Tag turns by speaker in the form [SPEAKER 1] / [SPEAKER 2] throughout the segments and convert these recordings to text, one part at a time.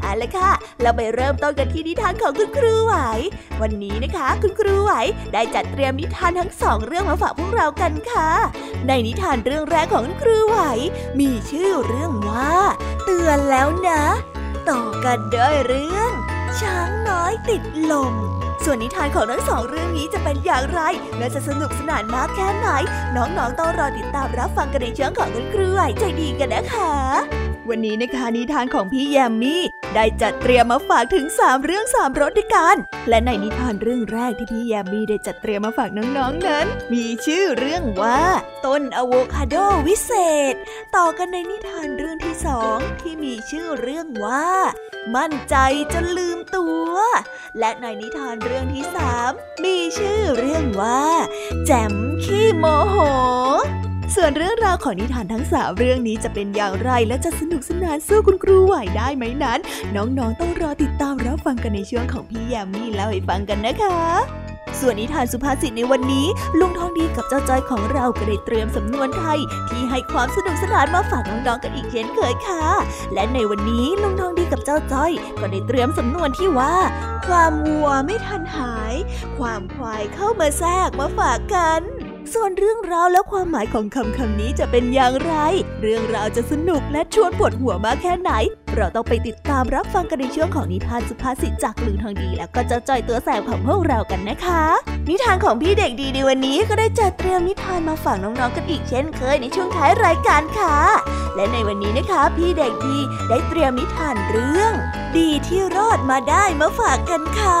[SPEAKER 1] เอาละค่ะ เราไปเริ่มต้นกันที่นิทานของคุณครูไหว วันนี้นะคะ คุณครูไหวได้จัดเตรียมนิทานทั้งสองเรื่องมาฝากพวกเรากันค่ะ ในนิทานเรื่องแรกของคุณครูไหว มีชื่อเรื่องว่า เตือนแล้วนะ ต่อกันด้วยเรื่อง ช้างน้อยติดลม ส่วนนิทานของทั้งสองเรื่องนี้จะเป็นอย่างไร และจะสนุกสนานมากแค่ไหน น้องๆต้องรอติดตามรับฟังกันในช่วงของคุณครูไหวใจดีกันนะคะ วันนี้นะคะนิทานของพี่แยมมี่ได้จัดเตรียมมาฝากถึง 3 เรื่อง3รสด้วยกัน และในนิทานเรื่องแรกที่พี่แยมมี่ได้จัดเตรียมมาฝากน้องๆนนั้น มีชื่อเรื่องว่า ต้นอะโวคาโดวิเศษ ต่อกันในนิทานเรื่องที่สองที่มีชื่อเรื่องว่า มั่นใจจนลืมตัว และในนิทานรื่องที่สามมีชื่อเรื่องว่า แจมขี้โมโห ส่วนเรื่องราวของนิทานทั้งสามเรื่องนี้จะเป็นอย่างไรและจะสนุกสนานสู้คุณครูไหวได้ไหมนั้น น้องๆต้องรอติดตามรับฟังกันในช่วงของพี่ยามีเล่าให้ฟังกันนะคะ ส่วนนิทานสุภาษิตในวันนี้ ลุงทองดีกับเจ้าจ้อยของเราก็ได้เตรียมสำนวนไทย ที่ให้ความสนุกสนานมาฝากน้องๆกันอีกเช่นเคยค่ะ และในวันนี้ลุงทองดีกับเจ้าจ้อย ก็ได้เตรียมสำนวนที่ว่า ความวัวไม่ทันหาย ความควายเข้ามาแทรกมาฝากกันส่วนเรื่องราวและความหมายของคำคำนี้จะเป็นอย่างไร เรื่องราวจะสนุกและชวนปวดหัวมากแค่ไหน เราต้องไปติดตามรับฟังกันในช่วงของนิทานสุภาษิตจากลุงทองดี แล้วก็เจ้าจอยตัวแสบของพวกเรากันนะคะ นิทานของพี่เด็กดีในวันนี้ก็ได้จัดเตรียมนิทานมาฝากน้องๆกันอีกเช่นเคยในช่วงท้ายรายการค่ะ และในวันนี้นะคะ พี่เด็กดีได้เตรียมนิทานเรื่อง ดีที่รอดมาได้มาฝากกันค่ะ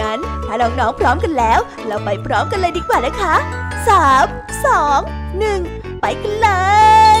[SPEAKER 1] งั้นถ้าน้องๆพร้อมกันแล้ว เราไปพร้อมกันเลยดีกว่านะคะสามสองหนึ่งไปกันเลย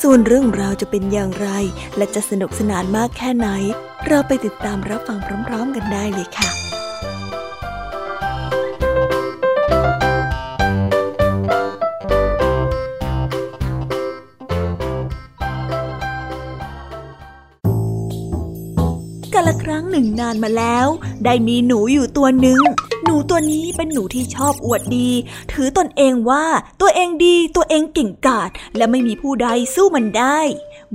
[SPEAKER 1] ส่วนเรื่องราวจะเป็นอย่างไร และจะสนุกสนานมากแค่ไหน เราไปติดตามรับฟังพร้อมๆกันได้เลยค่ะกาละครั้งหนึ่งนานมาแล้ว ได้มีหนูอยู่ตัวหนึ่ง หนูตัวนี้เป็นหนูที่ชอบอวดดี ถือตนเองว่าตัวเองดีตัวเองเก่งกาจและไม่มีผู้ใดสู้มันได้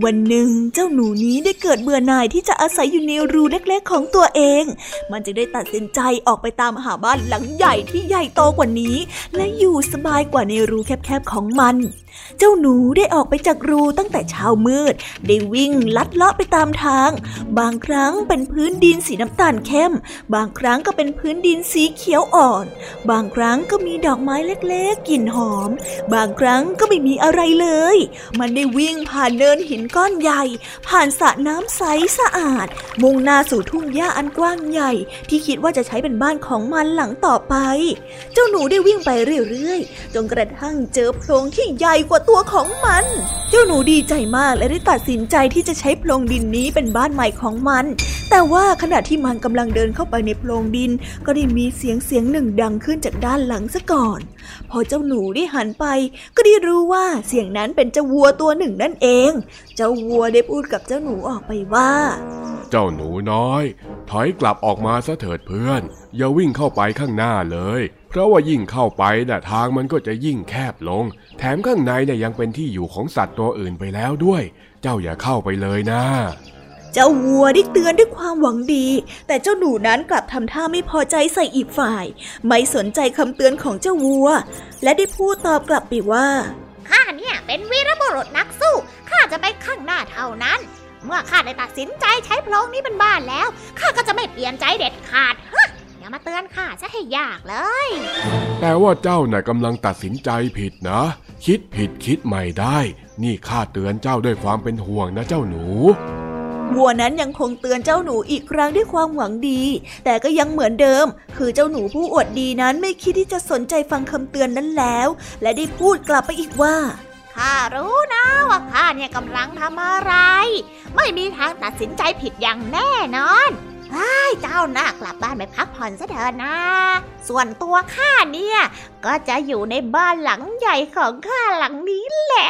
[SPEAKER 1] วันหนึ่งเจ้าหนูนี้ได้เกิดเบื่อหน่ายที่จะอาศัยอยู่ในรูเล็กๆของตัวเอง มันจึงได้ตัดสินใจออกไปตามหาบ้านหลังใหญ่ที่ใหญ่โตกว่านี้ และอยู่สบายกว่าในรูแคบๆของมัน เจ้าหนูได้ออกไปจากรูตั้งแต่เช้ามืด ได้วิ่งลัดเลาะไปตามทาง บางครั้งเป็นพื้นดินสีน้ำตาลเข้ม บางครั้งก็เป็นพื้นดินสีเขียวอ่อน บางครั้งก็มีดอกไม้เล็กๆกลิ่นหอม บางครั้งก็ไม่มีอะไรเลย มันได้วิ่งผ่านเนินหินก้อนใหญ่ ผ่านสระน้ำใสสะอาด มุ่งหน้าสู่ทุ่งหญ้าอันกว้างใหญ่ ที่คิดว่าจะใช้เป็นบ้านของมันหลังต่อไป เจ้าหนูได้วิ่งไปเรื่อยๆจนกระทั่งเจอโพรงที่ใหญ่กว่าตัวของมัน เจ้าหนูดีใจมากและได้ตัดสินใจที่จะใช้โพรงดินนี้เป็นบ้านใหม่ของมัน แต่ว่าขณะที่มันกำลังเดินเข้าไปในโพรงดิน ก็ได้มีเสียงเสียงหนึ่งดังขึ้นจากด้านหลังซะก่อน พอเจ้าหนูได้หันไป ก็ได้รู้ว่าเสียงนั้นเป็นเจ้าวัวตัวหนึ่งนั่นเอง เจ้าวัวได้พูดกับเจ้าหนูออกไปว่า
[SPEAKER 2] เจ้าหนูน้อย ถอยกลับออกมาซะเถิดเพื่อน อย่าวิ่งเข้าไปข้างหน้าเลย ราะว่ายิ่งเข้าไปน่ะทางมันก็จะยิ่งแคบลง แถมข้างในเนี่ยยังเป็นที่อยู่ของสัตว์ตัวอื่นไปแล้วด้วย เจ้าอย่าเข้าไปเลยนะ
[SPEAKER 1] เจ้าวัวได้เตือนด้วยความหวังดี แต่เจ้าหนูนั้นกลับทำท่าไม่พอใจใส่อีกฝ่าย ไม่สนใจคำเตือนของเจ้าวัว และได้พูดตอบกลับไปว่า
[SPEAKER 3] ข้าเนี่ยเป็นวีรบุรุษนักสู้ข้าจะไปข้างหน้าเท่านั้น เมื่อข้าได้ตัดสินใจใช้โพรงนี้เป็นบ้านแล้วข้าก็จะไม่เปลี่ยนใจเด็ดขาดฮะ ข้าซะให้ยากเลย
[SPEAKER 2] แต่ว่าเจ้าน่ะกำลังตัดสินใจผิดนะ คิดผิดคิดใหม่ได้ นี่ข้าเตือนเจ้าด้วยความเป็นห่วงนะเจ้าหนู
[SPEAKER 1] วัวนั้นยังคงเตือนเจ้าหนูอีกครั้งด้วยความหวังดี แต่ก็ยังเหมือนเดิม คือเจ้าหนูผู้อวดดีนั้นไม่คิดที่จะสนใจฟังคำเตือนนั้นแล้ว และได้พูดกลับไปอีกว่า
[SPEAKER 3] ข้ารู้นะว่าข้าเนี่ยกำลังทำอะไร ไม่มีทางตัดสินใจผิดอย่างแน่นอนไอ้ เจ้าน่ากลับบ้านไปพักผ่อนซะเถอะนะ ส่วนตัวข้าเนี่ย ก็จะอยู่ในบ้านหลังใหญ่ของข้าหลังนี้แหละ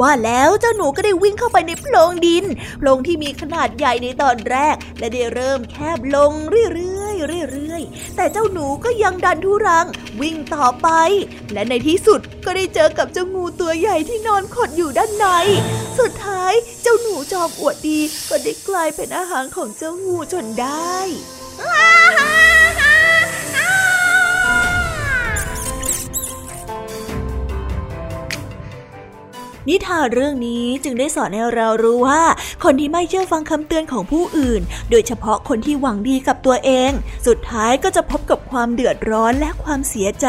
[SPEAKER 1] ว่าแล้วเจ้าหนูก็ได้วิ่งเข้าไปในโพรงดิน โพรงที่มีขนาดใหญ่ในตอนแรก และได้เริ่มแคบลงเรื่อยๆเรื่อย แต่เจ้าหนูก็ยังดันทุรัง วิ่งต่อไป และในที่สุดก็ได้เจอกับเจ้างูตัวใหญ่ที่นอนขดอยู่ด้านใน สุดท้ายเจ้าหนูจอมอวดดีก็ได้กลายเป็นอาหารของเจ้างูจนได้ นิทานเรื่องนี้จึงได้สอนให้เรารู้ว่า คนที่ไม่เชื่อฟังคำเตือนของผู้อื่น โดยเฉพาะคนที่หวังดีกับตัวเอง สุดท้ายก็จะพบกับความเดือดร้อนและความเสียใจ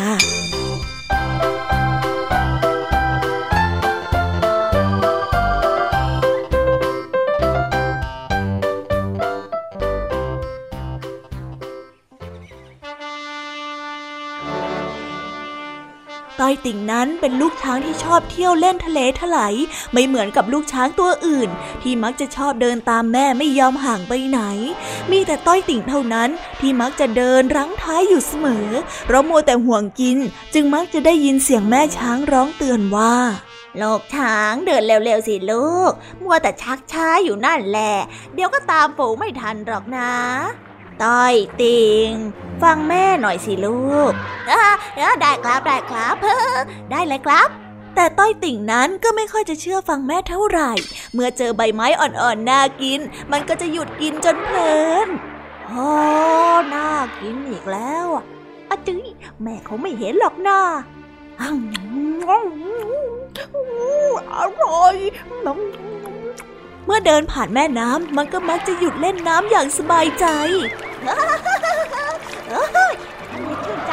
[SPEAKER 1] อยติ่งนั้นเป็นลูกช้างที่ชอบเที่ยวเล่นทะเลถลายไม่เหมือนกับลูกช้างตัวอื่น ที่มักจะชอบเดินตามแม่ไม่ยอมห่างไปไหน มีแต่ต้อยติ่งเท่านั้นที่มักจะเดินรั้งท้ายอยู่เสมอเพราะมัวแต่ห่วงกิน จึงมักจะได้ยินเสียงแม่ช้างร้องเตือนว่า
[SPEAKER 3] โลกช้างเดินเร็วๆสิลูก มัวแต่ชักช้าอยู่นั่นแหละ เดี๋ยวก็ตามฝูงไม่ทันหรอกนะ ต้อยติงฟังแม่หน่อยสิลูกได้ครับได้ครับเพอได้เลยครับ
[SPEAKER 1] แต่ต้อยติ่งนั้นก็ไม่ค่อยจะเชื่อฟังแม่เท่าไหร่ เมื่อเจอใบไม้อ่อนๆน่ากิน มันก็จะหยุดกินจนเพลิน
[SPEAKER 3] โอ้น่ากินอีกแล้วอะจื้ยแม่เขาไม่เห็นหรอกนะอร่อย
[SPEAKER 1] เมื่อเดินผ่านแม่น้ำมันก็มักจะหยุดเล่นน้ำอย่างสบายใจ
[SPEAKER 3] ใจ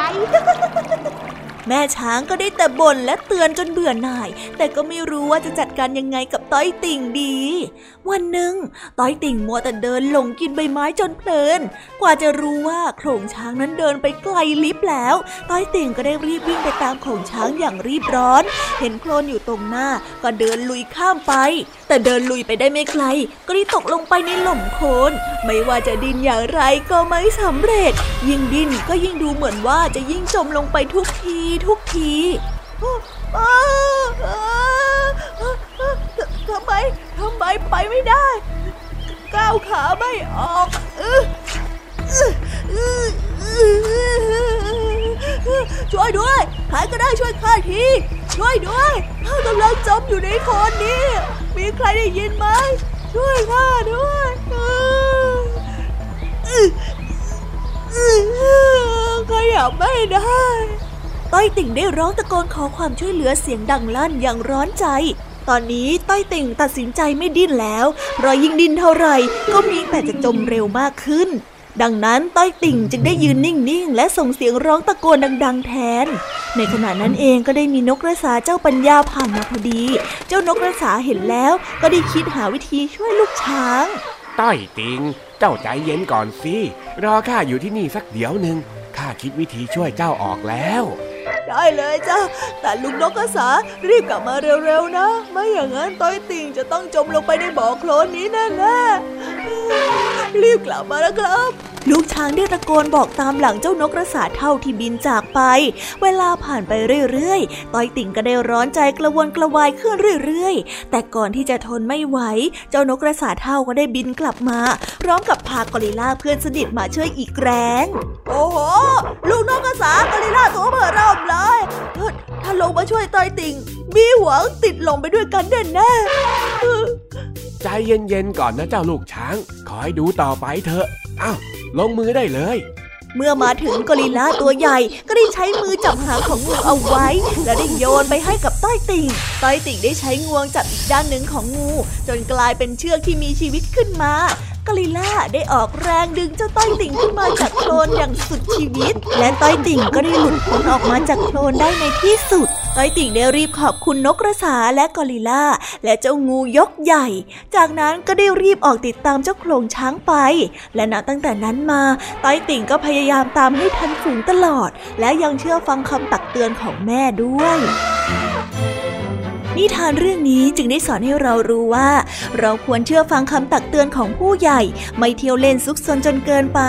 [SPEAKER 1] แม่ช้างก็ได้แต่บ่นและเตือนจนเบื่อหน่าย แต่ก็ไม่รู้ว่าจะจัดการยังไงกับต้อยติ่งดี วันหนึ่ง ต้อยติ่งมัวแต่เดินหลงกินใบไม้จนเพลิน กว่าจะรู้ว่าโขงช้างนั้นเดินไปไกลลิบแล้ว ต้อยติ่งก็ได้รีบวิ่งไปตามโขงช้างอย่างรีบร้อน เห็นโคลนอยู่ตรงหน้า ก็เดินลุยข้ามไป แต่เดินลุยไปได้ไม่ไกล ก็ได้ตกลงไปในหล่มโคลนไม่ว่าจะดินอย่างไรก็ไม่สำเร็จ ยิ่งดิ้นก็ยิ่งดูเหมือนว่าจะยิ่งจมลงไปทุกทีทุกที
[SPEAKER 3] ทำไมทำไมไปไม่ได้ ก้าวขาไม่ออกช่วยด้วยใครก็ได้ช่วยข้าที ช่วยด้วยข้ากำลังจมอยู่ในคลนนี้ มีใครได้ยินไหม ช่วยข้าด้วยขยับไม่ได้
[SPEAKER 1] ต้อยติ่งได้ร้องตะโกนขอความช่วยเหลือเสียงดังลั่นอย่างร้อนใจ ตอนนี้ต้อยติ่งตัดสินใจไม่ดิ้นแล้ว เพราะยิ่งดิ้นเท่าไหร่ก็มีแต่จะจมเร็วมากขึ้น ดังนั้นต้อยติ่งจึงได้ยืนนิ่งๆ และส่งเสียงร้องตะโกนดัง ๆ แทน ในขณะนั้นเองก็ได้มีนกกระสาเจ้าปัญญาผ่านมาพอดี เจ้านกกระสาเห็นแล้ว ก็ได้คิดหาวิธีช่วยลูกช้าง
[SPEAKER 2] ต้อยติงเจ้าใจเย็นก่อนสิรอข้าอยู่ที่นี่สักเดี๋ยวหนึ่งข้าคิดวิธีช่วยเจ้าออกแล้ว
[SPEAKER 3] ได้เลยจ้าแต่ลุงนกกระสารีบกลับมาเร็วๆนะ ไม่อย่างนั้นต้อยติ่งจะต้องจมลงไปในบ่อโคลนนี้แน่ๆรีบกลับมาแล้วครับ
[SPEAKER 1] ลูกช้างได้ตะโกนบอกตามหลังเจ้านกกระสาเท่าที่บินจากไป เวลาผ่านไปเรื่อยๆ ต้อยติ่งก็ได้ร้อนใจกระวนกระวายขึ้นเรื่อยๆ แต่ก่อนที่จะทนไม่ไหว เจ้านกกระสาเท่าก็ได้บินกลับมา พร้อมกับพากอริลลาเพื่อนสนิทมาช่วยอีกแรง
[SPEAKER 3] โอ้โห ลูกนกกระสากอริลลาตัวเบอร์เริ่มเลยถ้าลงมาช่วยต้อยติ่ง มีหวังติดลงไปด้วยกันแน่แน่
[SPEAKER 2] ใจเย็นๆก่อนนะเจ้าลูกช้าง ขอให้ดูต่อไปเถอะอ้าวลงมือได้เลย
[SPEAKER 1] เมื่อมาถึงกอริลลาตัวใหญ่ก็ได้ใช้มือจับหางของงูเอาไว้ และได้โยนไปให้กับต้อยติ่ง ต้อยติ่งได้ใช้งวงจับอีกด้านหนึ่งของงู จนกลายเป็นเชือกที่มีชีวิตขึ้นมา กลิล่าได้ออกแรงดึงเจ้าต้อยติ่งขึ้นมาจากโคลนอย่างสุดชีวิต และต้อยติ่งก็ได้หลุดพ้นออกมาจากโคลนได้ในที่สุด ต้อยติ่งได้รีบขอบคุณนกกระสาและกอริล่าและเจ้างูยกใหญ่ จากนั้นก็ได้รีบออกติดตามเจ้าโคลงช้างไป และนับตั้งแต่นั้นมา ต้อยติ่งก็พยายามตามให้ทันฝูงตลอด และยังเชื่อฟังคำตักเตือนของแม่ด้วย นิทานเรื่องนี้จึงได้สอนให้เรารู้ว่า เราควรเชื่อฟังคำตักเตือนของผู้ใหญ่ ไม่เที่ยวเล่นซุกซนจนเกินไป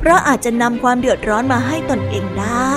[SPEAKER 1] เพราะอาจจะนำความเดือดร้อนมาให้ตนเองได้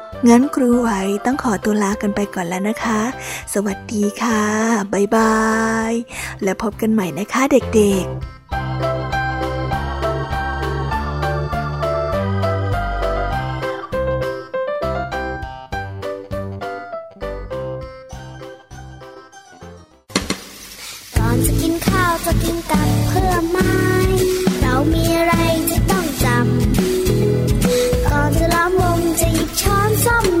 [SPEAKER 1] งั้นครูไหวต้องขอตัวลากันไปก่อนแล้วนะคะ สวัสดีค่ะบ๊ายบาย แล้วพบกันใหม่นะคะเด็กๆ
[SPEAKER 4] จะกินข้าวจะกินกับเพื่อไม้ เรามีอะไรจะต้องจำ จะห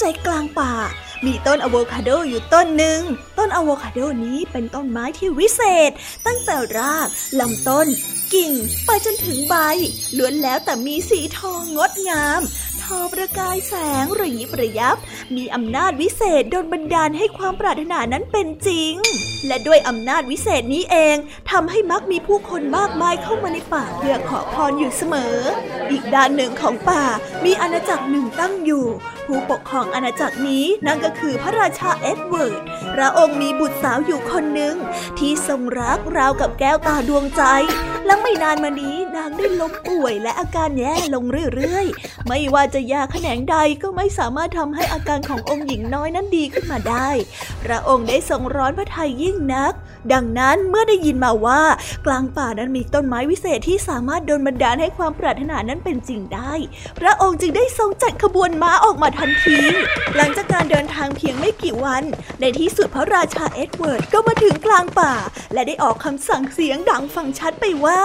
[SPEAKER 1] ใจกลางป่า มีต้นอะโวคาโดอยู่ต้นหนึ่ง ต้นอะโวคาโดนี้เป็นต้นไม้ที่วิเศษ ตั้งแต่รากลำต้น กิ่งไปจนถึงใบล้วนแล้วแต่มีสีทองงดงาม ทอประกายแสงระยิบระยับ มีอำนาจวิเศษดลบันดาลให้ความปรารถนานั้นเป็นจริง และด้วยอำนาจวิเศษนี้เองทำให้มักมีผู้คนมากมายเข้ามาในป่าเพื่อขอพรอยู่เสมอ อีกด้านหนึ่งของป่ามีอาณาจักรหนึ่งตั้งอยู่ ผู้ปกครองอาณาจักรนี้นั่นก็คือพระราชาเอ็ดเวิร์ดพระองค์มีบุตรสาวอยู่คนหนึ่งที่ทรงรักราวกับแก้วตาดวงใจ และไม่นานมานี้ นางได้ล้มป่วยและอาการแย่ลงเรื่อยๆ ไม่ว่าจะยาแขนงใดก็ไม่สามารถทำให้อาการขององค์หญิงน้อยนั้นดีขึ้นมาได้ พระองค์ได้ทรงร้อนพระทัยยิ่งนัก ดังนั้นเมื่อได้ยินมาว่า กลางป่านั้นมีต้นไม้วิเศษที่สามารถดลบันดาลให้ความปรารถนานั้นเป็นจริงได้ พระองค์จึงได้ทรงจัดขบวนม้าออกมาทันที หลังจากการเดินทางเพียงไม่กี่วัน ในที่สุดพระราชาเอ็ดเวิร์ดก็มาถึงกลางป่า และได้ออกคำสั่งเสียงดังฟังชัดไปว่า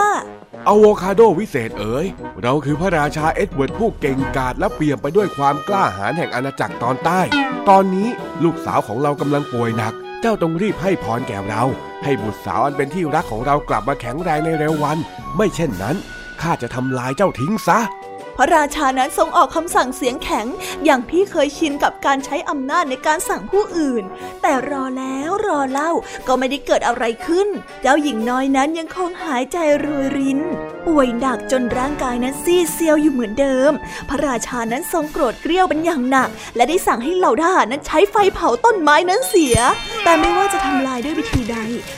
[SPEAKER 2] อะโวคาโดวิเศษเอ๋ย เราคือพระราชาเอ็ดเวิร์ดผู้เก่งกาจและเปี่ยมไปด้วยความกล้าหาญแห่งอาณาจักรตอนใต้ ตอนนี้ลูกสาวของเรากำลังป่วยหนัก เจ้าต้องรีบให้พรแก่เรา ให้บุตรสาวอันเป็นที่รักของเรากลับมาแข็งแรงในเร็ววัน ไม่เช่นนั้นข้าจะทำลายเจ้าทิ้งซะ
[SPEAKER 1] พระราชานั้นทรงออกคำสั่งเสียงแข็ง อย่างที่เคยชินกับการใช้อำนาจในการสั่งผู้อื่น แต่รอแล้วรอเล่าก็ไม่ได้เกิดอะไรขึ้น เจ้าหญิงน้อยนั้นยังคงหายใจรวยรินป่วยหนักจนร่างกายนั้นซีเซียวอยู่เหมือนเดิม พระราชานั้นทรงโกรธเกรี้ยวเป็นอย่างหนัก และได้สั่งให้เหล่าทหารนั้นใช้ไฟเผาต้นไม้นั้นเสีย แต่ไม่ว่าจะทำลายด้วยวิธีใด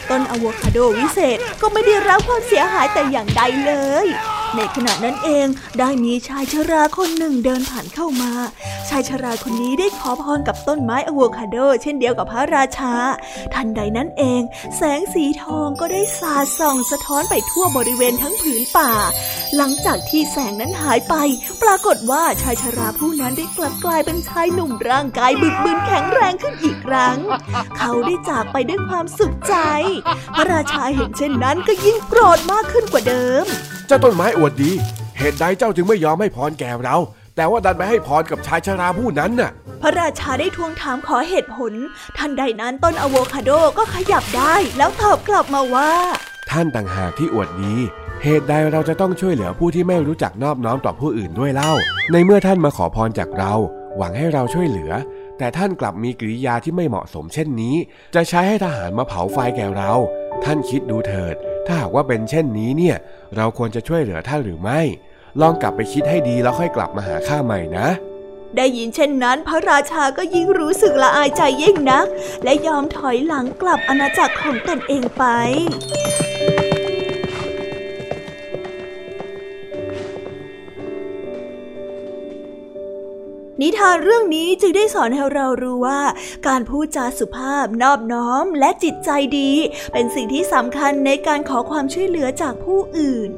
[SPEAKER 1] ต้นอะโวคาโดวิเศษก็ไม่ได้รับความเสียหายแต่อย่างใดเลย ในขณะนั้นเองได้มีชายชราคนหนึ่งเดินผ่านเข้ามา ชายชราคนนี้ได้ขอพรกับต้นไม้อะโวคาโด เช่นเดียวกับพระราชา ทันใดนั้นเอง แสงสีทองก็ได้สาดส่องสะท้อนไปทั่วบริเวณทั้งผืนป่า หลังจากที่แสงนั้นหายไป ปรากฏว่าชายชราผู้นั้นได้กลับกลายเป็นชายหนุ่มร่างกายบึกบึนแข็งแรงขึ้นอีกครั้ง เขาได้จากไปด้วยความสุขใจ พระราชาเห็นเช่นนั้นก็ยิ่งโกรธมากขึ้นกว่าเดิม
[SPEAKER 2] เจ้าต้นไม้อวดดี เหตุใดเจ้าจึงไม่ยอมให้พรแก่เรา แต่ว่าดันไปให้พรกับชายชราผู้นั้นน่ะ
[SPEAKER 1] พระราชาได้ทวงถามขอเหตุผลทันใดนั้นต้นอะโวคาโดก็ขยับได้ แล้วตอบกลับมาว่า
[SPEAKER 2] ท่านต่างหากที่อวดดีเหตุใดเราจะต้องช่วยเหลือผู้ที่ไม่รู้จักนอบน้อมต่อผู้อื่นด้วยเล่า ในเมื่อท่านมาขอพรจากเรา หวังให้เราช่วยเหลือ แต่ท่านกลับมีกริยาที่ไม่เหมาะสมเช่นนี้ จะใช้ให้ทหารมาเผาไฟแก่เรา ท่านคิดดูเถิด ถ้าหากว่าเป็นเช่นนี้เนี่ย เราควรจะช่วยเหลือท่านหรือไม่ ลองกลับไปคิดให้ดีแล้วค่อยกลับมาหาข้าใหม่นะ
[SPEAKER 1] ได้ยินเช่นนั้น พระราชาก็ยิ่งรู้สึกละอายใจยิ่งนัก และยอมถอยหลังกลับอาณาจักรของตนเองไป นิทานเรื่องนี้จึงได้สอนให้เรารู้ว่า การพูดจาสุภาพนอบน้อมและจิตใจดี เป็นสิ่งที่สำคัญในการขอความช่วยเหลือจากผู้อื่น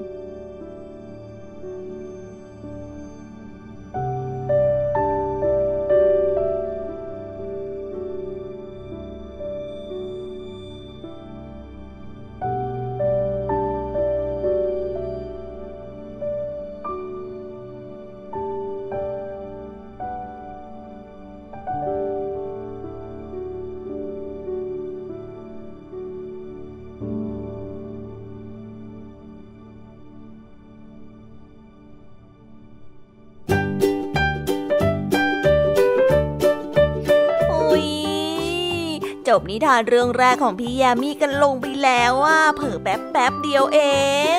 [SPEAKER 1] บนิทานเรื่องแรกของพี่ยามีกันลงไปแล้วว่าเผิ่แป๊บแป๊บเดียวเอ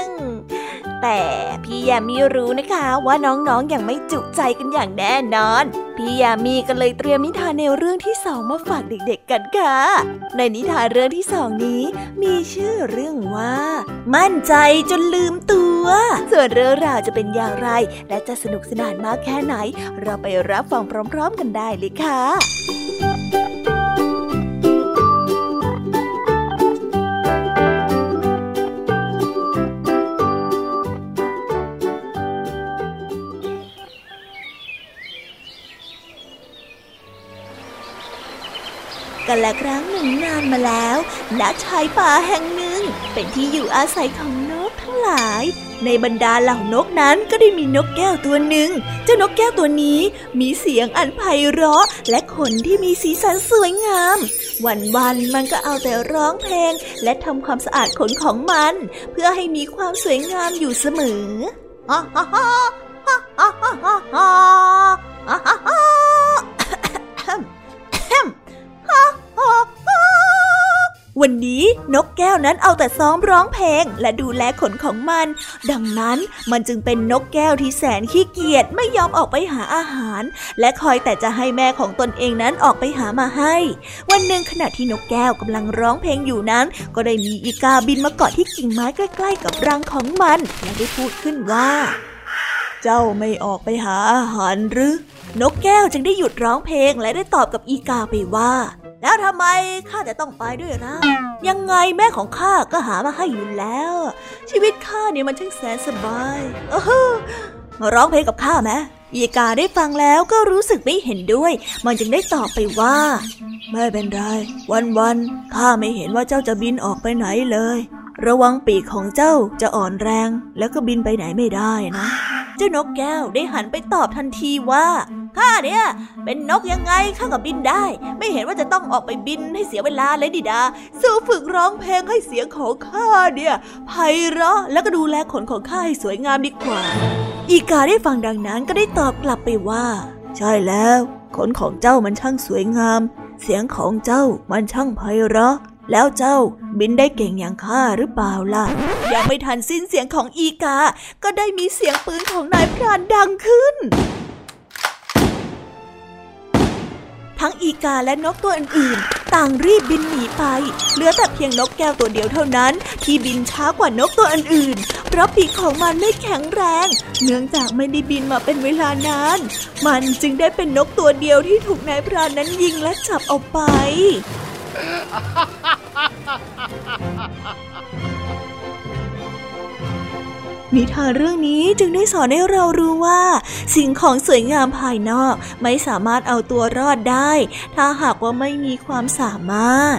[SPEAKER 1] ง แต่พี่ยามีรู้นะคะว่าน้องๆออย่างไม่จุใจกันอย่างแน่นอน พี่ยามีก็เลยเตรียมนิทานแนวเรื่องที่สองมาฝากเด็กๆกันค่ะ ในนิทานเรื่องที่สองนี้ มีชื่อเรื่องว่า มั่นใจจนลืมตัว ส่วนเรื่องราวจะเป็นอย่างไร และจะสนุกสนานมากแค่ไหน เราไปรับฟังพร้อม ๆ กันได้เลยค่ะ กันและครั้งหนึ่งนานมาแล้ว ณ ชายป่าแห่งหนึ่ง เป็นที่อยู่อาศัยของนกทั้งหลาย ในบรรดาเหล่านกนั้นก็ได้มีนกแก้วตัวหนึ่ง เจ้านกแก้วตัวนี้มีเสียงอันไพเราะ และขนที่มีสีสันสวยงาม วันๆมันก็เอาแต่ร้องเพลง และทำความสะอาดขนของมัน เพื่อให้มีความสวยงามอยู่เสมอฮ่าฮ่าฮ่าฮ่าฮ่าฮ่าฮ่าฮ่าฮ่า วันนี้นกแก้วนั้นเอาแต่ซ้อมร้องเพลงและดูแลขนของมัน ดังนั้นมันจึงเป็นนกแก้วที่แสนขี้เกียจไม่ยอมออกไปหาอาหาร และคอยแต่จะให้แม่ของตนเองนั้นออกไปหามาให้ วันหนึ่งขณะที่นกแก้วกำลังร้องเพลงอยู่นั้น ก็ได้มีอีกาบินมาเกาะที่กิ่งไม้ใกล้ๆ กับรังของมันและได้พูดขึ้นว่า เจ้าไม่ออกไปหาอาหารหรือ นกแก้วจึงได้หยุดร้องเพลงและได้ตอบกับอีกาไปว่า แล้วทำไมข้าจะต้องไปด้วยนะ ยังไงแม่ของข้าก็หามาให้อยู่แล้ว ชีวิตข้าเนี่ยมันช่างแสนสบายเออมาร้องเพลงกับข้าไหมอีกาได้ฟังแล้วก็รู้สึกไม่เห็นด้วย มันจึงได้ตอบไปว่า ไม่เป็นไร วันๆข้าไม่เห็นว่าเจ้าจะบินออกไปไหนเลย ระวังปีกของเจ้าจะอ่อนแรง แล้วก็บินไปไหนไม่ได้นะ เจ้านกแก้วได้หันไปตอบทันทีว่า ข้าเนี่ย เป็นนกยังไงข้าก็บินได้ ไม่เห็นว่าจะต้องออกไปบินให้เสียเวลาเลยดิดา สู้ฝึกร้องเพลงให้เสียงของข้าเนี่ยไพเราะแล้วก็ดูแลขนของข้าให้สวยงามดีกว่า อีกาได้ฟังดังนั้นก็ได้ตอบกลับไปว่า ใช่แล้ว ขนของเจ้ามันช่างสวยงาม เสียงของเจ้ามันช่างไพเราะแล้วเจ้าบินได้เก่งอย่างข้าหรือเปล่าล่ะ ยังไม่ทันสิ้นเสียงของอีกา ก็ได้มีเสียงปืนของนายพรานดังขึ้น ทั้งอีกาและนกตัวอื่นๆ ต่างรีบบินหนีไป เหลือแต่เพียงนกแก้วตัวเดียวเท่านั้น ที่บินช้ากว่านกตัวอื่นๆ เพราะปีกของมันไม่แข็งแรง เนื่องจากไม่ได้บินมาเป็นเวลานาน มันจึงได้เป็นนกตัวเดียวที่ถูกนายพรานนั้นยิงและจับเอาไป นิทานเรื่องนี้จึงได้สอนให้เรารู้ว่า สิ่งของสวยงามภายนอกไม่สามารถเอาตัวรอดได้ ถ้าหากว่าไม่มีความสามารถ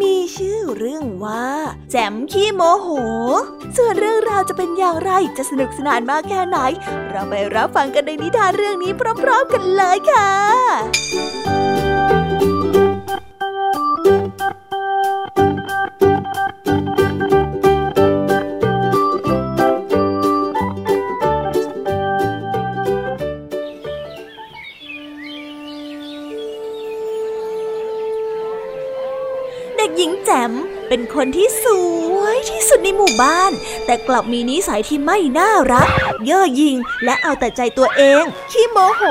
[SPEAKER 1] มีชื่อเรื่องว่า แจมขี้โมโห ส่วนเรื่องราวจะเป็นอย่างไรจะสนุกสนานมากแค่ไหน เราไปรับฟังกันในนิทานเรื่องนี้พร้อม ๆ กันเลยค่ะ เป็นคนที่สวยที่สุดในหมู่บ้าน แต่กลับมีนิสัยที่ไม่น่ารัก เย่อหยิ่งและเอาแต่ใจตัวเองขี้โมโห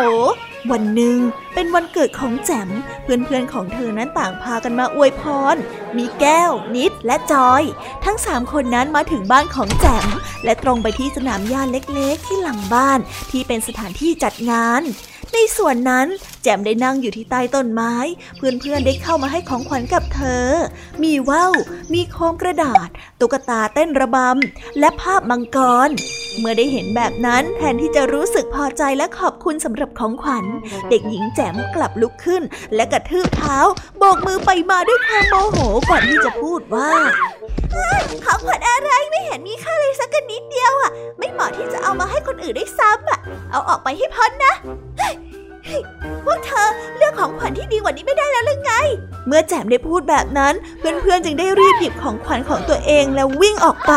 [SPEAKER 1] วันหนึ่งเป็นวันเกิดของแจ๋มเพื่อนๆของเธอนั้นต่างพากันมาอวยพร มีแก้ว นิดและจอย ทั้งสามคนนั้นมาถึงบ้านของแจ๋มและตรงไปที่สนามหญ้าเล็กๆ ที่หลังบ้านที่เป็นสถานที่จัดงาน ในส่วนนั้น แจมได้นั่งอยู่ที่ใต้ต้นไม้ เพื่อนๆได้เข้ามาให้ของขวัญกับเธอ มีว่าว มีโคมกระดาษ ตุ๊กตาเต้นระบำ และภาพมังกร เมื่อได้เห็นแบบนั้นแทนที่จะรู้สึกพอใจและขอบคุณสำหรับของขวัญ เด็กหญิงแจมกลับลุกขึ้น และกระทืบเท้าโบกมือไปมาด้วยความโมโหก่อนที่จะพูดว่าของขวัญอะไรไม่เห็นมีค่าเลยสักนิดเดียวอะ ไม่เหมาะที่จะเอามาให้คนอื่นได้ซ้ำอะ เอาออกไปให้พ้นนะ พวกเธอเลือกของขวัญที่ดีกว่านี้ไม่ได้แล้วหรือไง เมื่อแจมได้พูดแบบนั้น เพื่อนๆจึงได้รีบหยิบของขวัญของตัวเองแล้ววิ่งออกไป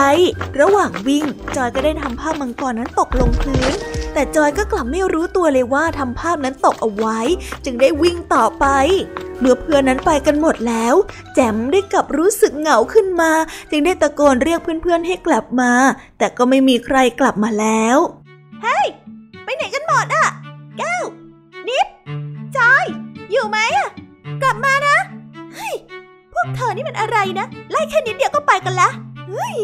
[SPEAKER 1] ระหว่างวิ่ง จอยก็ได้ทำภาพมังกรนั้นตกลงพื้น แต่จอยก็กลับไม่รู้ตัวเลยว่าทำภาพนั้นตกเอาไว้ จึงได้วิ่งต่อไป เมื่อเพื่อนนั้นไปกันหมดแล้ว แจมได้กลับรู้สึกเหงาขึ้นมา จึงได้ตะโกนเรียกเพื่อนๆให้กลับมา แต่ก็ไม่มีใครกลับมาแล้ว เฮ้ยไปไหนกันหมดอะแก้ว จอย อยู่ไหมอะกลับมานะเฮ้ยพวกเธอนี่มันอะไรนะ ไล่แค่นิดเดียวก็ไปกันละเฮ้ย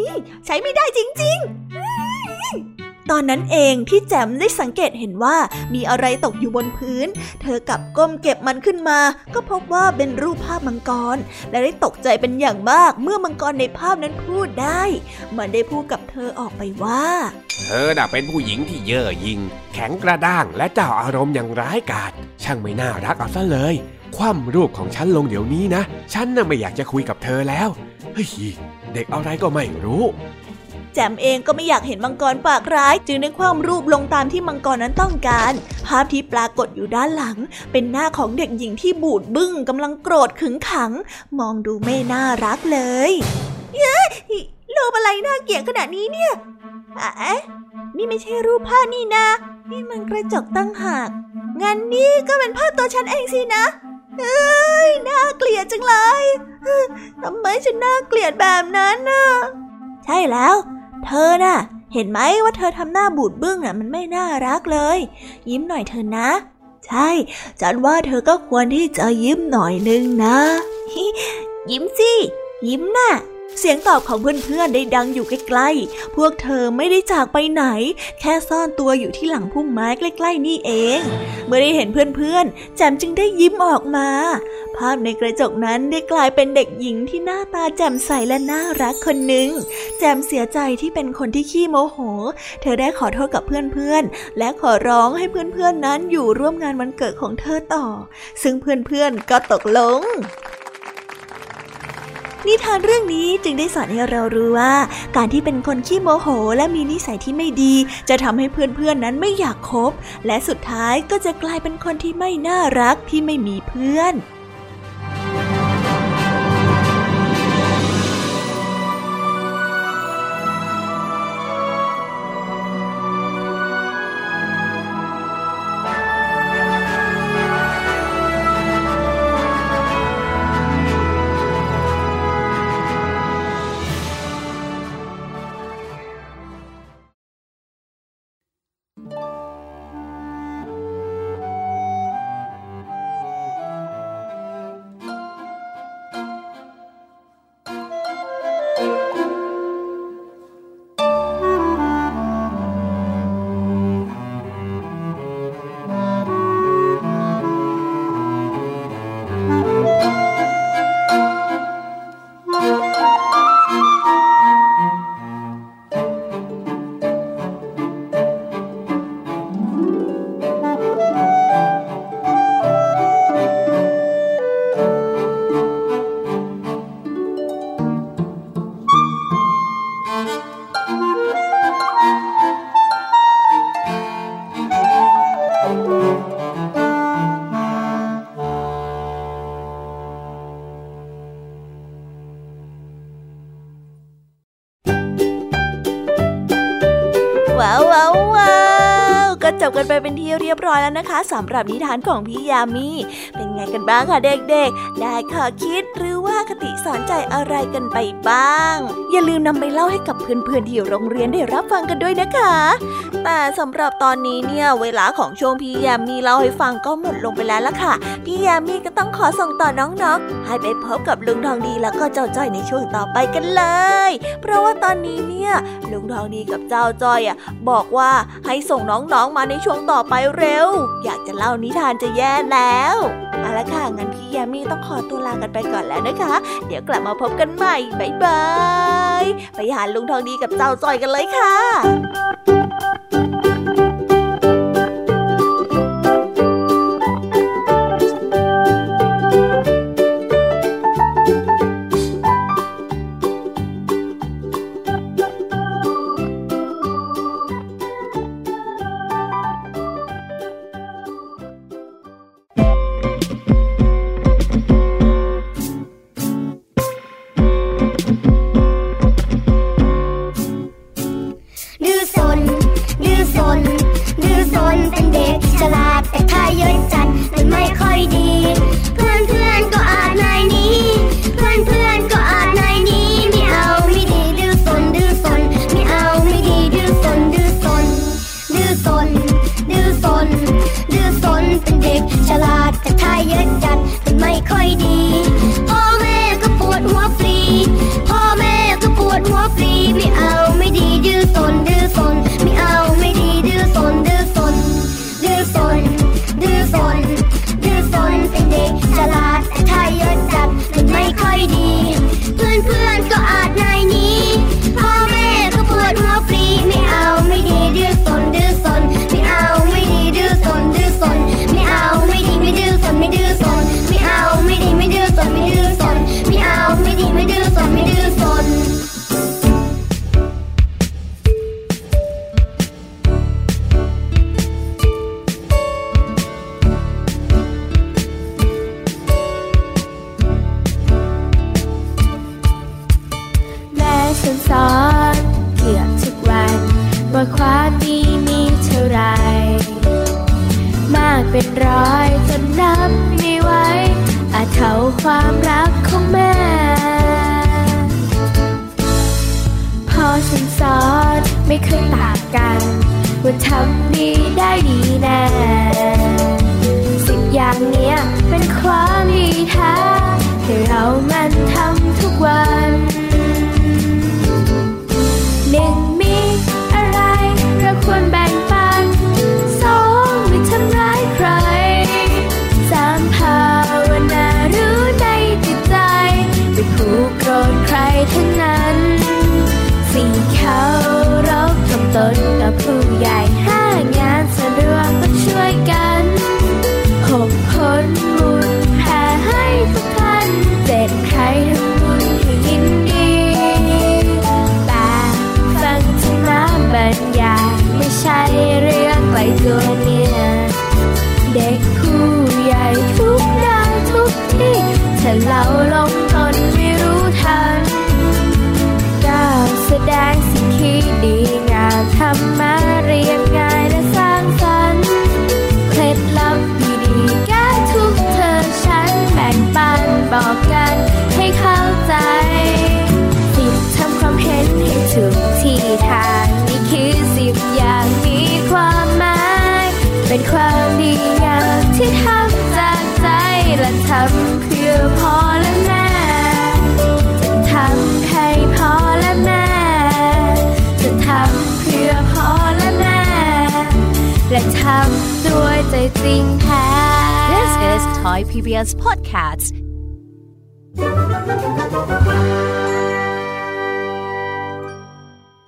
[SPEAKER 1] ใช้ไม่ได้จริงๆ ตอนนั้นเองที่แจมได้สังเกตเห็นว่ามีอะไรตกอยู่บนพื้น เธอกับก้มเก็บมันขึ้นมา ก็พบว่าเป็นรูปภาพมังกร และได้ตกใจเป็นอย่างมากเมื่อมังกรในภาพนั้นพูดได้ มันได้พูดกับเธอออกไปว่า
[SPEAKER 2] เธอน่ะเป็นผู้หญิงที่เย่อหยิ่งแข็งกระด้างและเจ้าอารมณ์อย่างร้ายกาจช่างไม่น่ารักเอาซะเลย คว่ำรูปของฉันลงเดี๋ยวนี้นะ ฉันน่ะไม่อยากจะคุยกับเธอแล้วเฮ้ยเด็กอะไรก็ไม่รู้
[SPEAKER 1] แจมเองก็ไม่อยากเห็นมังกรปากร้าย จึงได้คว่ำรูปลงตามที่มังกรนั้นต้องการ ภาพที่ปรากฏอยู่ด้านหลัง เป็นหน้าของเด็กหญิงที่บูดบึ้งกำลังโกรธขึงขัง มองดูไม่น่ารักเลยเย้รูปอะไรน่าเกลียดขนาดนี้เนี่ยเอ๊ะนี่ไม่ใช่รูปผ้านี่นะ นี่มันกระจกตั้งหาก งั้นนี่ก็เป็นภาพตัวฉันเองสินะเอ้ยน่าเกลียดจังเลยทำไมฉันน่าเกลียดแบบนั้นน่ะ ใช่แล้ว เธอน่ะ เห็นไหมว่าเธอทำหน้าบูดบึ้งน่ะมันไม่น่ารักเลย ยิ้มหน่อยเธอนะ ใช่ จันว่าเธอก็ควรที่จะยิ้มหน่อยนึงนะ ยิ้มสิ ยิ้มน่ะ เสียงตอบของเพื่อนๆได้ดังอยู่ใกล้ๆ พวกเธอไม่ได้จากไปไหน แค่ซ่อนตัวอยู่ที่หลังพุ่มไม้ใกล้ๆนี่เอง เมื่อได้เห็นเพื่อนๆ แจมจึงได้ยิ้มออกมา ภาพในกระจกนั้นได้กลายเป็นเด็กหญิงที่หน้าตาแจ่มใสและน่ารักคนหนึ่ง แจมเสียใจที่เป็นคนที่ขี้โมโห เธอได้ขอโทษกับเพื่อนๆ และขอร้องให้เพื่อนๆนั้นอยู่ร่วมงานวันเกิดของเธอต่อ ซึ่งเพื่อนๆ ก็ตกลง นิทานเรื่องนี้จึงได้สอนให้เรารู้ว่า การที่เป็นคนขี้โมโห และมีนิสัยที่ไม่ดี จะทำให้เพื่อนๆนั้นไม่อยากคบ และสุดท้ายก็จะกลายเป็นคนที่ไม่น่ารักที่ไม่มีเพื่อน
[SPEAKER 5] ร้อยแล้วนะคะสำหรับนิทานของพี่ยามีเป็นไงกันบ้างคะเด็กๆ ได้ข้อคิดหรือว่าคติสอนใจอะไรกันไปบ้าง อย่าลืมนำไปเล่าให้กับเพื่อนๆที่โรงเรียนได้รับฟังกันด้วยนะคะ แต่สำหรับตอนนี้เนี่ยเวลาของช่วงพี่ยามีเล่าให้ฟังก็หมดลงไปแล้วล่ะค่ะ พี่ยามีก็ต้องขอส่งต่อน้องๆ ให้ไปพบกับลุงทองดีแล้วก็เจ้าจ้อยในช่วงต่อไปกันเลย เพราะว่าตอนนี้เนี่ยลุงทองดีกับเจ้าจ้อยอะบอกว่าให้ส่งน้องๆมาในช่วงต่อไปเร็ว อยากจะเล่านิทานจะแย่แล้วเอาละค่ะงั้นพี่ยามีต้องขอตัวลากันไปก่อนแล้วนะคะ เดี๋ยวกลับมาพบกันใหม่บ๊ายบายไปหาลุงทองดีกับเจ้าจ้อยกันเลยค่ะ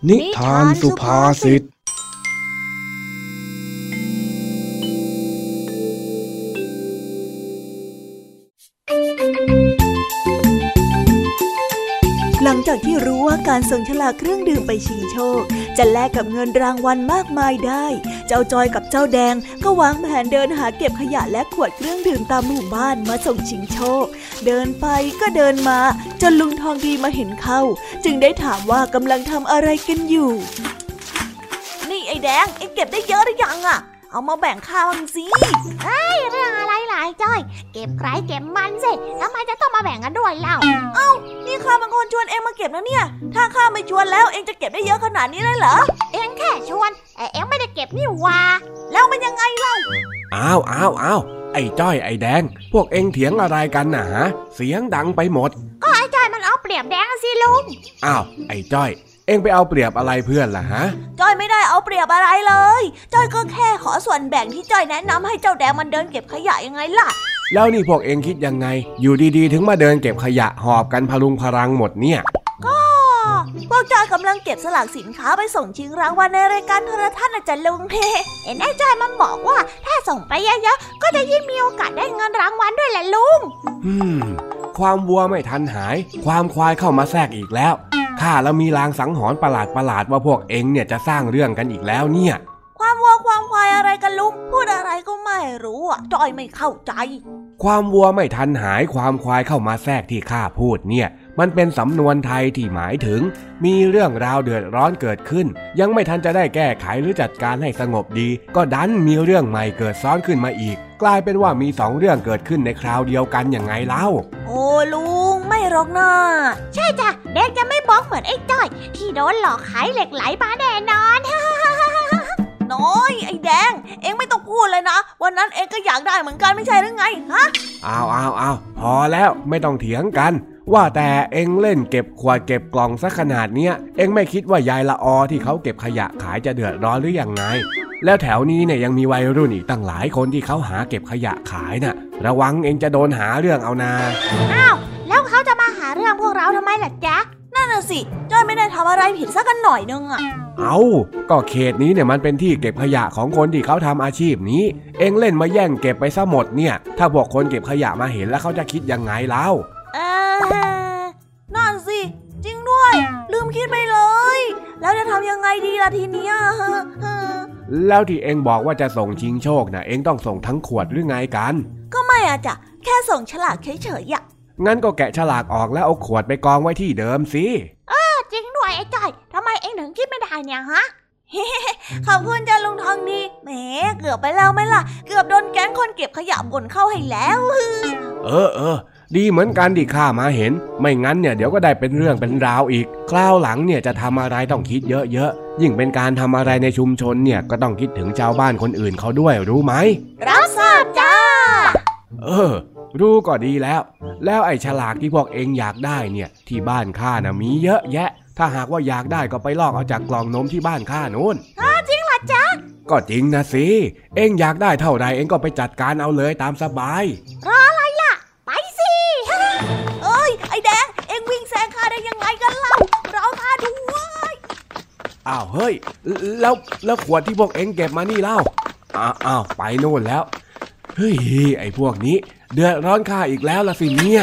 [SPEAKER 2] นิทานสุภาษิต
[SPEAKER 5] หลังจากที่รู้ว่าการส่งฉลากเครื่องดื่มไปชิงโชค จะแลกกับเงินรางวัลมากมายได้ เจ้าจอยกับเจ้าแดงก็วางแผนเดินหาเก็บขยะและขวดเครื่องดื่มตามหมู่บ้านมาส่งชิงโชค เดินไปก็เดินมาจนลุงทองดีมาเห็นเข้า จึงได้ถามว่ากำลังทำอะไรกันอยู่
[SPEAKER 1] นี่อ้แดงเอ็งเก็บได้เยอะหรือยังอะเอามาแบ่งข้าวมังสิ
[SPEAKER 3] เรื่องอะไรหลาย จ้อย เก็บใครเก็บมันสิทำไมจะต้องมาแบ่งกันด้วยเล่า
[SPEAKER 1] นี่ข้าเป็นคนชวนเอ็งมาเก็บนะเนี่ย ถ้าข้าไม่ชวนแล้วเอ็งจะเก็บได้เยอะขนาดนี้เลยเหรอ
[SPEAKER 3] เอ็งแค่ชวนแต่เอ็งไม่ได้เก็บนี่หว่า
[SPEAKER 1] แล้วมันยังไงเล่า
[SPEAKER 2] อ้าวอ้าวอ้าวไอ้จ้อยไอ้แดง พวกเอ็งเถียงอะไรกันน่ะฮะ เสียงดังไปหมด
[SPEAKER 3] ก็ไอ้จ้อยมันเอาเปรียบแดงสิลุง
[SPEAKER 2] อ้าวไอ้จ้อย เอ็งไปเอาเปรียบอะไรเพื่อนล่ะฮะ
[SPEAKER 1] จ้อยไม่ได้เอาเปรียบอะไรเลย จ้อยก็แค่ขอส่วนแบ่งที่จ้อยแนะนำให้เจ้าแดงมันเดินเก็บขยะยังไงล่ะ
[SPEAKER 2] แล้วนี่พวกเอ็งคิดยังไง อยู่ดีๆ ถึงมาเดินเก็บขยะหอบกันพลุงพลังหมดเนี่ย
[SPEAKER 1] ก็พวกจ้อยกำลังเก็บสลากสินค้าไปส่งชิงรางวัลในรายการโทรทัศน์นะจ๊ะลุง
[SPEAKER 3] เห็นไอ้จ้อยมันบอกว่า ถ้าส่งไปเยอะๆก็จะยิ่งมีโอกาสได้เงินรางวัลด้วยแหละลุง
[SPEAKER 2] อืมความวัวไม่ทันหาย ความควายเข้ามาแทรกอีกแล้ว ข้าแล้วมีลางสังหรณ์ประหลาดประหลาดๆว่าพวกเอ็งเนี่ยจะสร้างเรื่องกันอีกแล้วเนี่ย
[SPEAKER 1] ความวัวความควายอะไรกันลุงพูดอะไรก็ไม่รู้อะจ้อยไม่เข้าใจ
[SPEAKER 2] ความวัวไม่ทันหายความควายเข้ามาแทรกที่ข้าพูดเนี่ย มันเป็นสำนวนไทยที่หมายถึง มีเรื่องราวเดือดร้อนเกิดขึ้น ยังไม่ทันจะได้แก้ไขหรือจัดการให้สงบดี ก็ดันมีเรื่องใหม่เกิดซ้อนขึ้นมาอีก กลายเป็นว่ามีสองเรื่องเกิดขึ้นในคราวเดียวกันอย่างไงเล่า
[SPEAKER 1] โอ้ลุงไม่ หรอกนะ
[SPEAKER 3] ใช่จ้ะแดงจะไม่บอกเหมือนไอ้จ้อย ที่โดนหลอกขายเหล็กไหลมาแน่นอน
[SPEAKER 1] น้อย ไอ้แดง เอ็งไม่ต้องพูดเลยนะ วันนั้นเอ็งก็อยากได้เหมือนกันไม่ใช่หรือไงฮะ
[SPEAKER 2] อ้าวอ้าวอ้าวพอแล้วไม่ต้องเถียงกัน ว่าแต่เอ็งเล่นเก็บขวดเก็บกล่องซะขนาดเนี้ย เอ็งไม่คิดว่ายายละออที่เขาเก็บขยะขายจะเดือดร้อนหรือยังไง แล้วแถวนี้เนี่ยยังมีวัยรุ่นอีกตั้งหลายคนที่เขาหาเก็บขยะขายน่ะ ระวังเอ็งจะโดนหาเรื่องเอานา
[SPEAKER 3] อ้าวแล้ว เขาจะมาหาเรื่องพวกเราทำไมล่ะจ๊ะ
[SPEAKER 1] นั่นน่ะสิจ้อยไม่ได้ทำอะไรผิดสักกันหน่อยนึงอะ
[SPEAKER 2] เอาก็เขตนี้เนี่ยมันเป็นที่เก็บขยะของคนที่เขาทำอาชีพนี้ เอ็งเล่นมาแย่งเก็บไปซะหมดเนี่ย ถ้าพวกคนเก็บขยะมาเห็นแล้วเขาจะคิดยังไงเล่า
[SPEAKER 1] เออนั่นสิ จริงด้วย ลืมคิดไปเลย แล้วจะทำยังไงดีล่ะทีเนี้ย
[SPEAKER 2] แล้วที่เอ็งบอกว่าจะส่งชิงโชคนะเอ็งต้องส่งทั้งขวดหรือไงกัน
[SPEAKER 1] ก็ไม่อะจ้ะแค่ส่งฉลากเฉยๆอะ
[SPEAKER 2] งั้นก็แกะฉลากออกแล้วเอาขวดไปกองไว้ที่เดิมสิ
[SPEAKER 3] จริงด้วยไอ้จ้อยทำไมเอ็งถึงคิดไม่ได้เนี่ยฮะ
[SPEAKER 1] ขอบคุณจ้าลุงทองดีแหมเกือบไปแล้วไหมล่ะ เกือบโดนแก๊งคนเก็บขยะบ่นเข้าให้แล้ว
[SPEAKER 2] เออเออดีเหมือนกันที่ข้ามาเห็น ไม่งั้นเนี่ยเดี๋ยวก็ได้เป็นเรื่องเป็นราวอีก คราวหลังเนี่ยจะทำอะไรต้องคิดเยอะๆ ยิ่งเป็นการทำอะไรในชุมชนเนี่ยก็ต้องคิดถึงชาวบ้านคนอื่นเขาด้วยรู้ไหม
[SPEAKER 1] รับทราบจ้า
[SPEAKER 2] เออ รู้ก็ดีแล้ว แล้วไอ้ฉลากที่พวกเองอยากได้เนี่ย ที่บ้านข้านะมีเยอะแยะ ถ้าหากว่าอยากได้ก็ไปลอกเอาจากกล่องนมที่บ้านข้านู้น
[SPEAKER 3] จริงเหรอจ๊ะ
[SPEAKER 2] ก็จริงนะสิเองอยากได้เท่าไรเองก็ไปจัดการเอาเลยตามสบาย
[SPEAKER 3] รออะไรล่ะ ไปสิ
[SPEAKER 1] เอ้ยไอ้แดงเอ็งวิ่งแซงข้าได้ยังไงกันเล่าเราข้าด้วย
[SPEAKER 2] อ้าวเฮ้ย แล้วแล้วขวดที่พวกเองเก็บมานี่เล่าอ้าวอ้าวไปโน่นแล้วเฮ้ยไอ้พวกนี้ เดือดร้อนข้าอีกแล้วละสิเนี่ย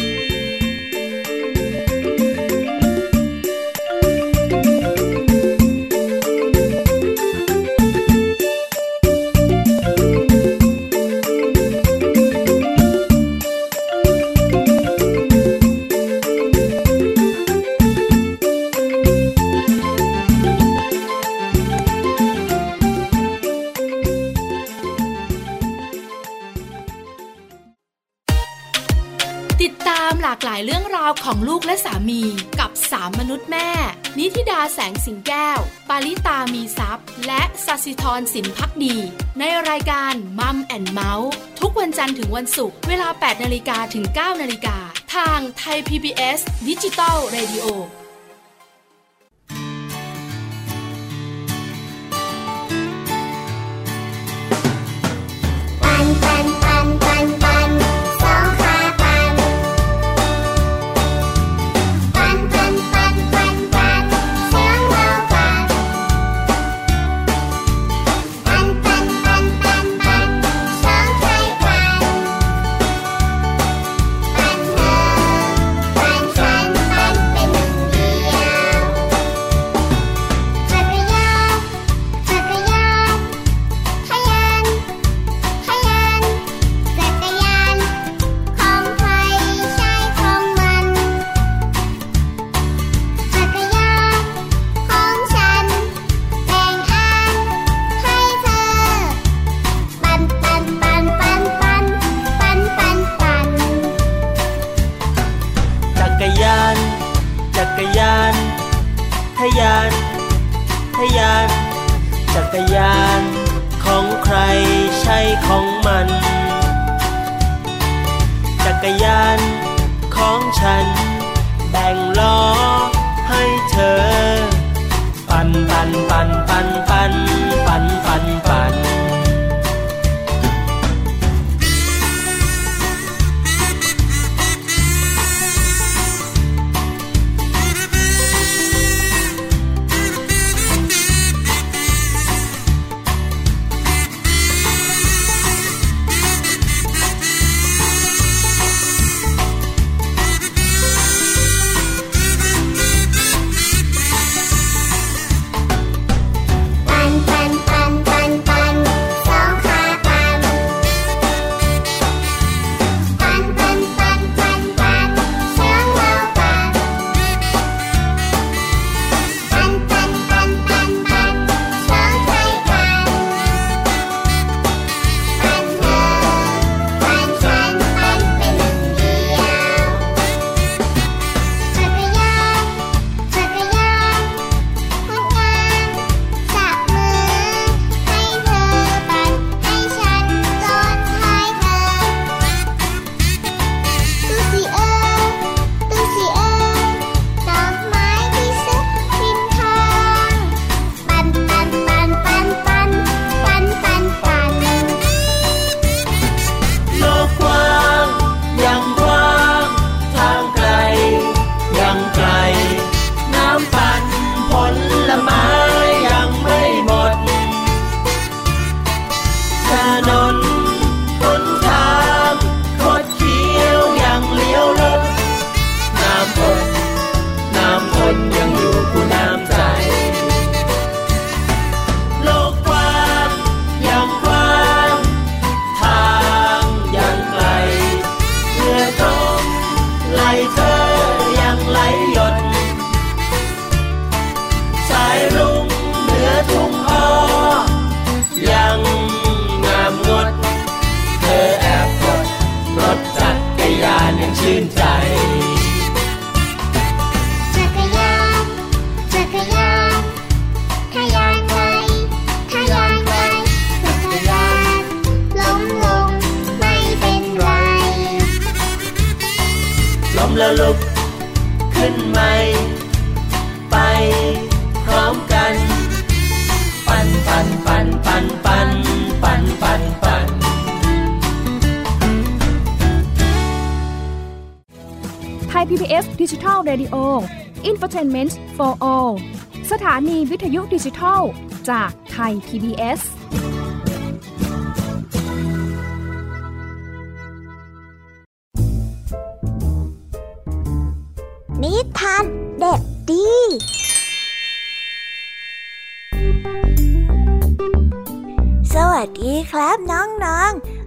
[SPEAKER 6] ของลูกและสามีกับสามมนุษย์แม่ นิธิดาแสงสิงแก้ว ปาริตามีซัพ์และสัสิธรสินพักดี ในรายการ Mom and Mouth ทุกวันจันทร์ถึงวันศุกร์เวลา 8นาฬิกาถึง 9นาฬิกาทางไทย PBS ดิจิตอล Radio
[SPEAKER 7] ดิจิทัล จากไทย PBS
[SPEAKER 3] นิทานเด็กดี
[SPEAKER 1] สวัสดีครับน้องๆ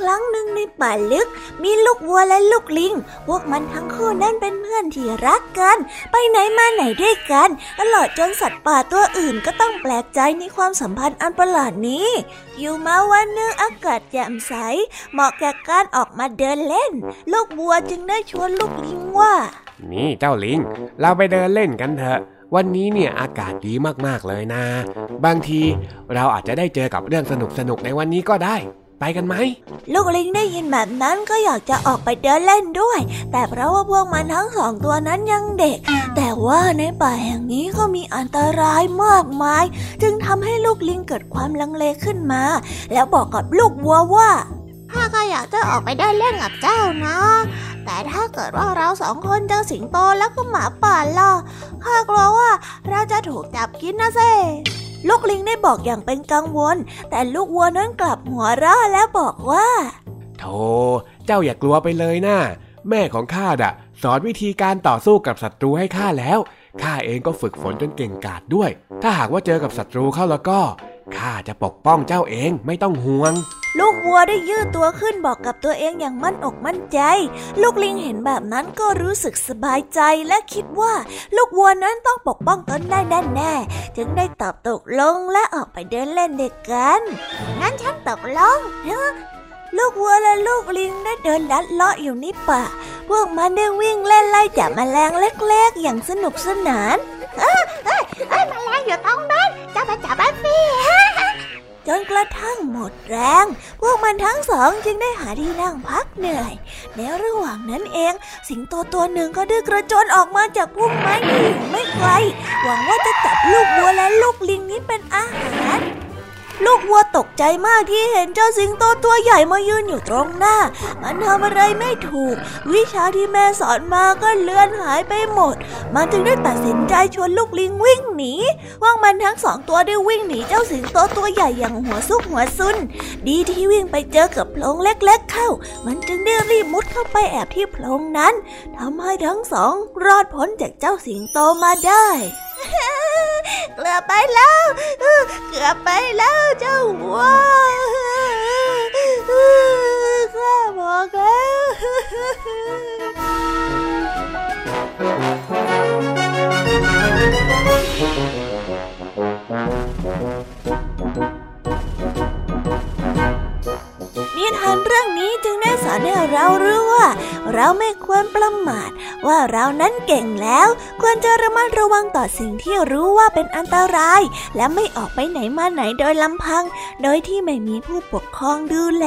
[SPEAKER 1] ครั้งหนึ่งในป่าลึก มีลูกวัวและลูกลิง พวกมันทั้งคู่นั้นเป็นเพื่อนที่รักกัน ไปไหนมาไหนด้วยกัน ตลอดจนสัตว์ป่าตัวอื่นก็ต้องแปลกใจในความสัมพันธ์อันประหลาดนี้ อยู่มาวันหนึ่งอากาศแจ่มใส เหมาะแก่การออกมาเดินเล่น ลูกวัวจึงได้ชวนลูกลิงว่า
[SPEAKER 2] นี่เจ้าลิง เราไปเดินเล่นกันเถอะวันนี้เนี่ยอากาศดีมากๆเลยนะ บางทีเราอาจจะได้เจอกับเรื่องสนุกๆในวันนี้ก็ได้ ไปกันไหม
[SPEAKER 1] ลูกลิงได้ยินแบบนั้นก็อยากจะออกไปเดินเล่นด้วย แต่เพราะว่าพวกมันทั้งสองตัวนั้นยังเด็ก แต่ว่าในป่าแห่งนี้ก็มีอันตรายมากมาย จึงทำให้ลูกลิงเกิดความลังเลขึ้นมา แล้วบอกกับลูกวัวว่า
[SPEAKER 3] ข้าก็อยากจะออกไปเดินเล่นกับเจ้านะ แต่ถ้าเกิดว่าเราสองคนเจอสิงโตแล้วก็หมาป่าล่ะข้ากลัวว่าเราจะถูกจับกินนะเซ
[SPEAKER 1] ลูกลิงได้บอกอย่างเป็นกังวล แต่ลูกวัวนั้นกลับหัวเราะแล้วบอกว่า
[SPEAKER 2] โธ่เจ้าอย่ากลัวไปเลยนะ่าแม่ของข้าดะสอนวิธีการต่อสู้กับศัตรูให้ข้าแล้วข้าเองก็ฝึกฝนจนเก่งกาจด้วย ถ้าหากว่าเจอกับศัตรูเข้าแล้วก็ ข้าจะปกป้องเจ้าเองไม่ต้องห่วง
[SPEAKER 1] ลูกวัวได้ยืดตัวขึ้นบอกกับตัวเองอย่างมั่นอกมั่นใจ ลูกลิงเห็นแบบนั้นก็รู้สึกสบายใจและคิดว่า ลูกวัวนั้นต้องปกป้องตนได้แน่แน่จึงได้ตอบตกลงและออกไปเดินเล่นเด็กกัน
[SPEAKER 3] งั้นฉันตกลง
[SPEAKER 1] ลูกวัวและลูกลิงได้เดินลัดเลาะอยู่ในป่า พวกมันได้วิ่งเล่นไล่จับแมลงเล็ก ๆ อย่างสนุกสนาน
[SPEAKER 3] เอ้ยเอ้ยเอ้ยแมลงอยู่ตรงนั้นจะมาจับมันสิ
[SPEAKER 1] จนกระทั่งหมดแรง พวกมันทั้งสองจึงได้หาที่นั่งพักเหนื่อย ในระหว่างนั้นเอง สิงโตตัวหนึ่งก็ได้กระโจนออกมาจากพุ่มไม้ที่อยู่ไม่ไกล หวังว่าจะจับลูกวัวและลูกลิงนี้เป็นอาหาร ลูกวัวตกใจมากที่เห็นเจ้าสิงโตตัวใหญ่มายืนอยู่ตรงหน้า มันทำอะไรไม่ถูก วิชาที่แม่สอนมาก็เลือนหายไปหมด มันจึงได้ตัดสินใจชวนลูกลิงวิ่งหนีว่างมันทั้งสองตัวได้วิ่งหนีเจ้าสิงโตตัวใหญ่อย่างหัวซุกหัวซุน ดีที่วิ่งไปเจอกับโพรงเล็กๆเข้า มันจึงได้รีบมุดเข้าไปแอบที่โพรงนั้นทำให้ทั้งสองรอดพ้นจากเจ้าสิงโตมาได้
[SPEAKER 3] เกือบไปแล้วเกือบไปแล้วเจ้าวัวข้าบอก
[SPEAKER 1] แล้ว เรานั้นเก่งแล้ว ควรจะระมัดระวังต่อสิ่งที่รู้ว่าเป็นอันตราย และไม่ออกไปไหนมาไหนโดยลำพัง โดยที่ไม่มีผู้ปกครองดูแล